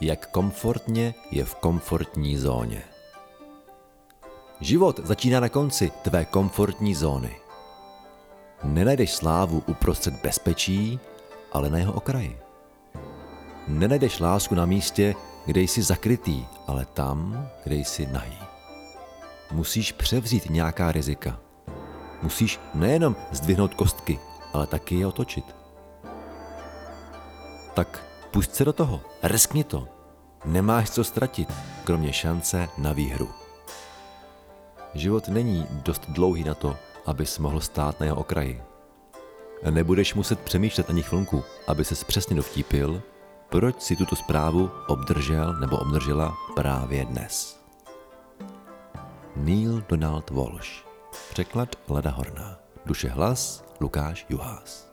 jak komfortně je v komfortní zóně. Život začíná na konci tvé komfortní zóny. Nenajdeš slávu uprostřed bezpečí, ale na jeho okraji. Nenajdeš lásku na místě, kde jsi zakrytý, ale tam, kde jsi nahý. Musíš převzít nějaká rizika. Musíš nejenom zdvihnout kostky, ale taky je otočit. Tak pust se do toho, riskni to. Nemáš co ztratit, kromě šance na výhru. Život není dost dlouhý na to, abys mohl stát na jeho okraji. Nebudeš muset přemýšlet ani chvilku, aby se přesně dovtípil, proč si tuto zprávu obdržel nebo obdržela právě dnes. Neil Donald Walsh Překlad Lada Horná Duše hlas Lukáš Juhás